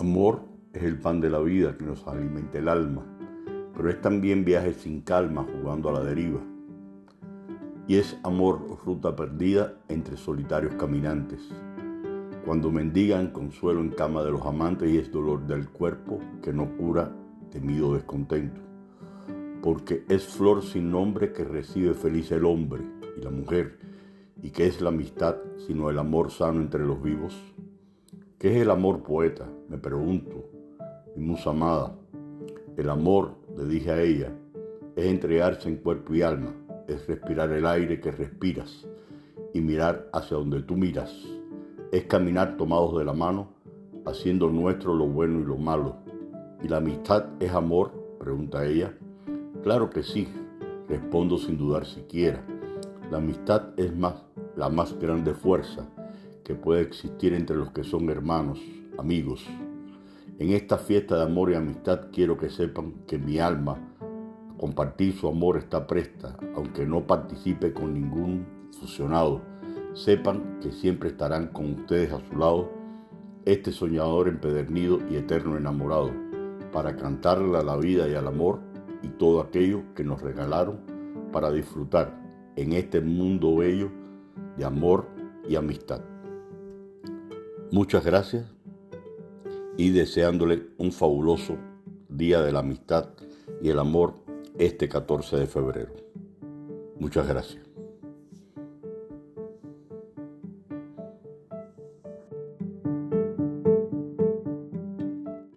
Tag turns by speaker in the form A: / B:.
A: Amor es el pan de la vida que nos alimenta el alma, pero es también viaje sin calma jugando a la deriva. Y es amor ruta perdida entre solitarios caminantes. Cuando mendigan consuelo en cama de los amantes y es dolor del cuerpo que no cura temido descontento. Porque es flor sin nombre que recibe feliz el hombre y la mujer, y que es la amistad sino el amor sano entre los vivos. ¿Qué es el amor poeta? Me pregunto. Mi musa amada. El amor, le dije a ella, es entregarse en cuerpo y alma, es respirar el aire que respiras y mirar hacia donde tú miras. Es caminar tomados de la mano, haciendo nuestro lo bueno y lo malo. ¿Y la amistad es amor? pregunta ella. Claro que sí, respondo sin dudar siquiera. La amistad es más, la más grande fuerza que puede existir entre los que son hermanos, amigos. En esta fiesta de amor y amistad quiero que sepan que mi alma compartir su amor está presta, aunque no participe con ningún fusionado. Sepan que siempre estarán con ustedes a su lado, este soñador empedernido y eterno enamorado, para cantarle a la vida y al amor y todo aquello que nos regalaron para disfrutar en este mundo bello de amor y amistad. Muchas gracias y deseándole un fabuloso Día de la Amistad y el Amor este 14 de febrero. Muchas gracias.